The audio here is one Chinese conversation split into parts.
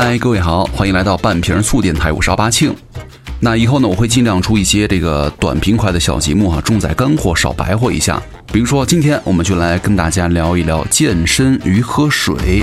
嗨，各位好，欢迎来到半瓶醋电台，我是阿巴庆。那以后呢，我会尽量出一些这个短平快的小节目哈，重在干货，少白活一下。比如说，今天我们就来跟大家聊一聊健身与喝水。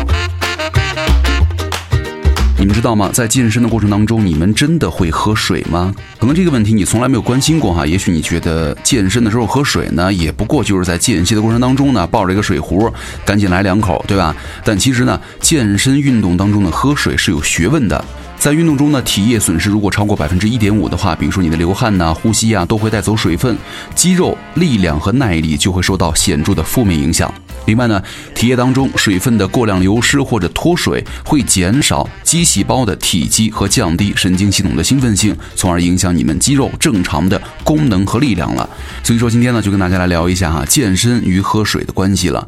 你们知道吗？在健身的过程当中，你们真的会喝水吗？可能这个问题你从来没有关心过哈。也许你觉得健身的时候喝水呢，也不过就是在间歇的过程当中呢，抱着一个水壶，赶紧来两口，对吧？但其实呢，健身运动当中的喝水是有学问的。在运动中呢，体液损失如果超过百分之一点五的话，比如说你的流汗呐、呼吸啊，都会带走水分，肌肉力量和耐力就会受到显著的负面影响。另外呢，体液当中水分的过量流失或者脱水，会减少肌细胞的体积和降低神经系统的兴奋性，从而影响你们肌肉正常的功能和力量了。所以说今天呢，就跟大家来聊一下哈，健身与喝水的关系了。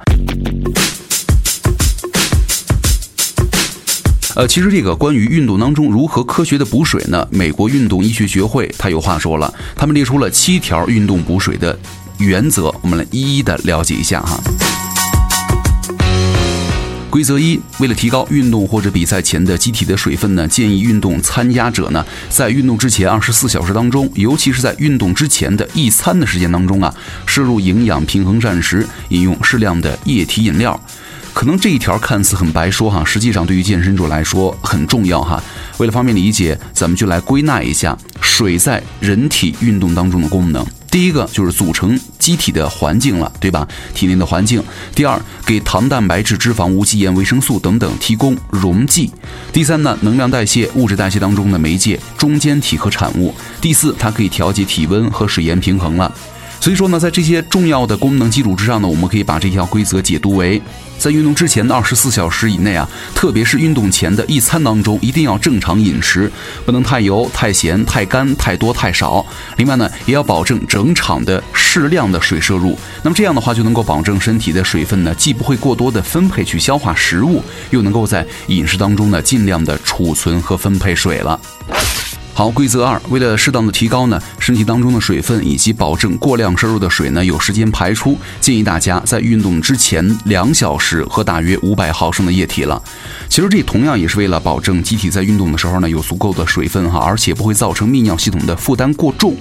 呃，其实这个关于运动当中如何科学的补水呢？美国运动医学学会他有话说了，他们列出了七条运动补水的原则，我们来一一的了解一下哈。规则一：为了提高运动或者比赛前的机体的水分呢，建议运动参加者呢，在运动之前二十四小时当中，尤其是在运动之前的一餐的时间当中啊，摄入营养平衡膳食，饮用适量的液体饮料。可能这一条看似很白说哈，实际上对于健身者来说很重要哈。为了方便理解，咱们就来归纳一下水在人体运动当中的功能。第一个就是组成机体的环境了，对吧？体内的环境。第二，给糖、蛋白质、脂肪、无机盐、维生素等等提供溶剂。第三呢，能量代谢、物质代谢当中的媒介、中间体和产物。第四，它可以调节体温和水盐平衡了。所以说呢，在这些重要的功能基础之上呢，我们可以把这条规则解读为：在运动之前的二十四小时以内啊，特别是运动前的一餐当中，一定要正常饮食，不能太油、太咸、太干、太多、太少。另外呢，也要保证整场的适量的水摄入。那么这样的话，就能够保证身体的水分呢，既不会过多的分配去消化食物，又能够在饮食当中呢，尽量的储存和分配水了。好，规则二，为了适当的提高呢身体当中的水分，以及保证过量摄入的水呢有时间排出，建议大家在运动之前两小时喝大约五百毫升的液体了。其实这同样也是为了保证机体在运动的时候呢有足够的水分哈，而且不会造成泌尿系统的负担过重。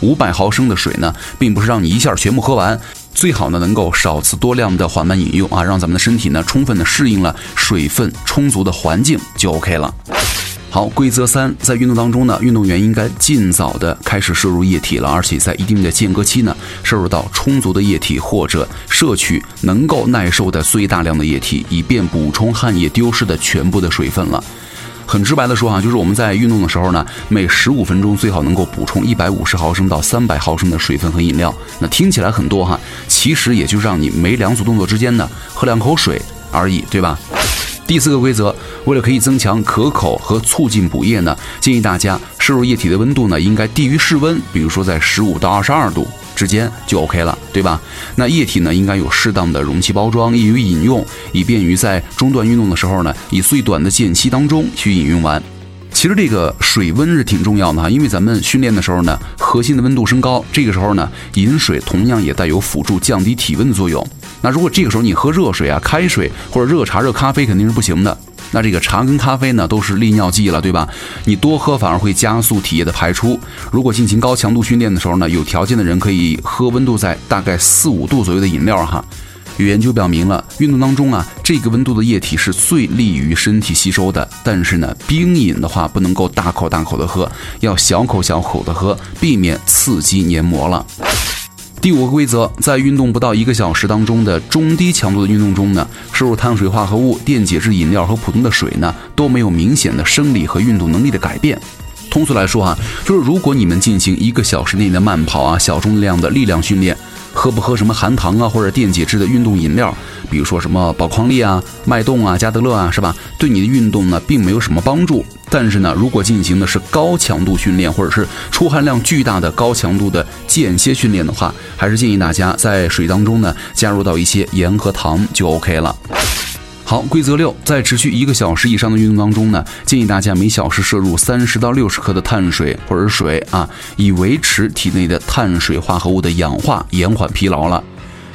五百毫升的水呢，并不是让你一下全部喝完，最好呢能够少次多量的缓慢饮用啊，让咱们的身体呢充分的适应了水分充足的环境就 OK 了。好，规则三，在运动当中呢，运动员应该尽早的开始摄入液体了，而且在一定的间隔期呢，摄入到充足的液体，或者摄取能够耐受的最大量的液体，以便补充汗液丢失的全部的水分了。很直白的说哈，就是我们在运动的时候呢，每十五分钟最好能够补充一百五十毫升到三百毫升的水分和饮料。那听起来很多哈，其实也就让你每两组动作之间呢，喝两口水而已，对吧？第四个规则，为了可以增强可口和促进补液呢，建议大家摄入液体的温度呢应该低于室温，比如说在十五到二十二度之间就 OK 了，对吧？那液体呢应该有适当的容器包装，易于饮用，以便于在中断运动的时候呢，以最短的间隙当中去饮用完。其实这个水温是挺重要的哈，因为咱们训练的时候呢，核心的温度升高，这个时候呢，饮水同样也带有辅助降低体温的作用。那如果这个时候你喝热水啊、开水或者热茶、热咖啡肯定是不行的。那这个茶跟咖啡呢都是利尿剂了，对吧？你多喝反而会加速体液的排出。如果进行高强度训练的时候呢，有条件的人可以喝温度在大概四五度左右的饮料哈。有研究表明了，运动当中啊，这个温度的液体是最利于身体吸收的。但是呢，冰饮的话不能够大口大口的喝，要小口小口的喝，避免刺激黏膜了。第五个规则，在运动不到一个小时当中的中低强度的运动中呢，摄入碳水化合物、电解质饮料和普通的水呢，都没有明显的生理和运动能力的改变。通俗来说啊，就是如果你们进行一个小时内的慢跑啊，小重量的力量训练。喝不喝什么含糖啊或者电解质的运动饮料，比如说什么宝矿力啊、脉动啊、加德乐啊，是吧？对你的运动呢，并没有什么帮助。但是呢，如果进行的是高强度训练，或者是出汗量巨大的高强度的间歇训练的话，还是建议大家在水当中呢，加入到一些盐和糖就 OK 了。好，规则六，在持续一个小时以上的运动当中呢，建议大家每小时摄入三十到六十克的碳水或者水啊，以维持体内的碳水化合物的氧化，延缓疲劳了。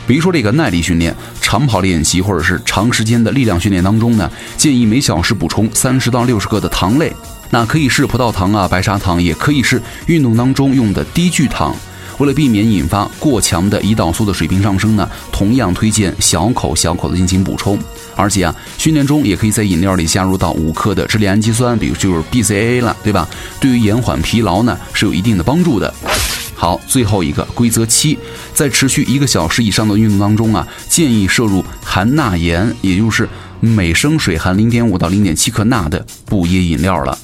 比如说这个耐力训练、长跑练习或者是长时间的力量训练当中呢，建议每小时补充三十到六十克的糖类。那可以是葡萄糖啊、白砂糖，也可以是运动当中用的低聚糖。为了避免引发过强的胰岛素的水平上升呢，同样推荐小口小口的进行补充。而且啊，训练中也可以在饮料里加入到五克的支链氨基酸，比如就是 BCAA 了，对吧？对于延缓疲劳呢是有一定的帮助的。好，最后一个规则七，在持续一个小时以上的运动当中啊，建议摄入含钠盐，也就是每升水含零点五到零点七克钠的不椰饮料了。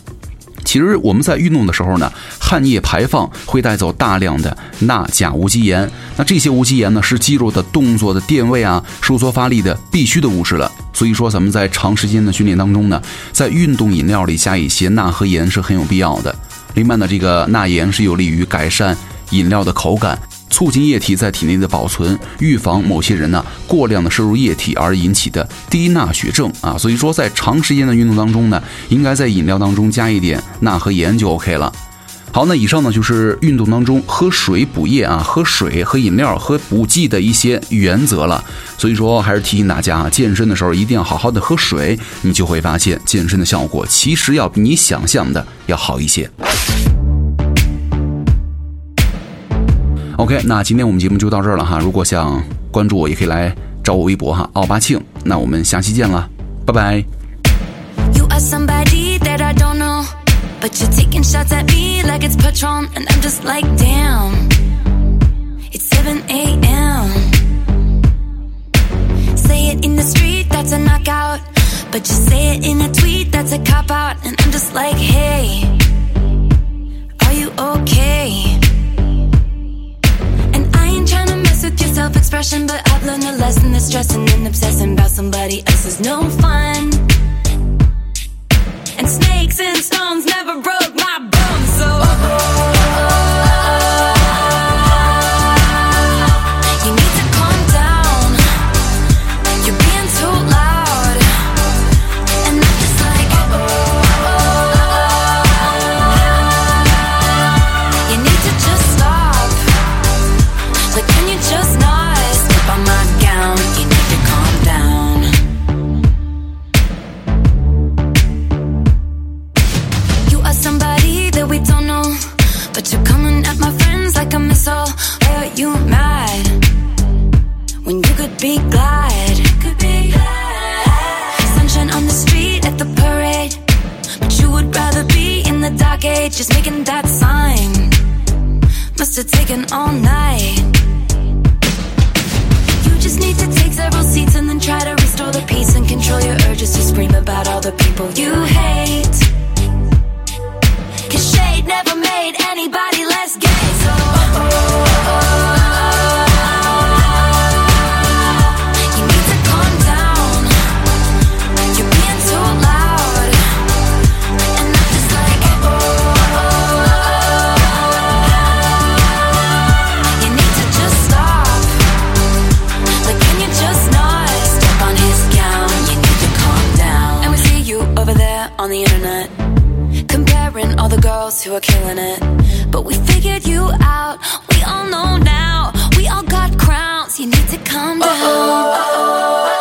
其实我们在运动的时候呢，汗液排放会带走大量的钠钾无机盐。那这些无机盐呢，是肌肉的动作的电位啊、收缩发力的必须的物质了。所以说，咱们在长时间的训练当中呢，在运动饮料里加一些钠和盐是很有必要的。另外呢，这个钠盐是有利于改善饮料的口感。促进液体在体内的保存，预防某些人呢过量的摄入液体而引起的低钠血症啊。所以说，在长时间的运动当中呢，应该在饮料当中加一点钠和盐就 OK 了。好，那以上呢就是运动当中喝水补液啊，喝水、喝饮料、喝补剂的一些原则了。所以说，还是提醒大家啊，健身的时候一定要好好的喝水，你就会发现健身的效果其实要比你想象的要好一些。OK，那今天我们节目就到这儿了哈。如果想关注我，也可以来找我微博哈，奥巴庆。那我们下期见了，拜拜。You are somebody that I don't know, but you're taking shots at me like it's Patron, and I'm just like, damn. It's 7 a.m. Say it in the street, that's a knockout. But you say it in a tweet, that's a cop out. And I'm just like, hey, stressing and obsessing About somebody else is no fun be glad. Could be glad. Sunshine on the street at the parade, but you would rather be in the dark age, just making that sign. Must have taken all night. You just need to take several seats and then try to restore the peace. girls who are killing it. But we figured you out. We all know now. We all got crowns. You need to calm down. Uh -oh, uh -oh.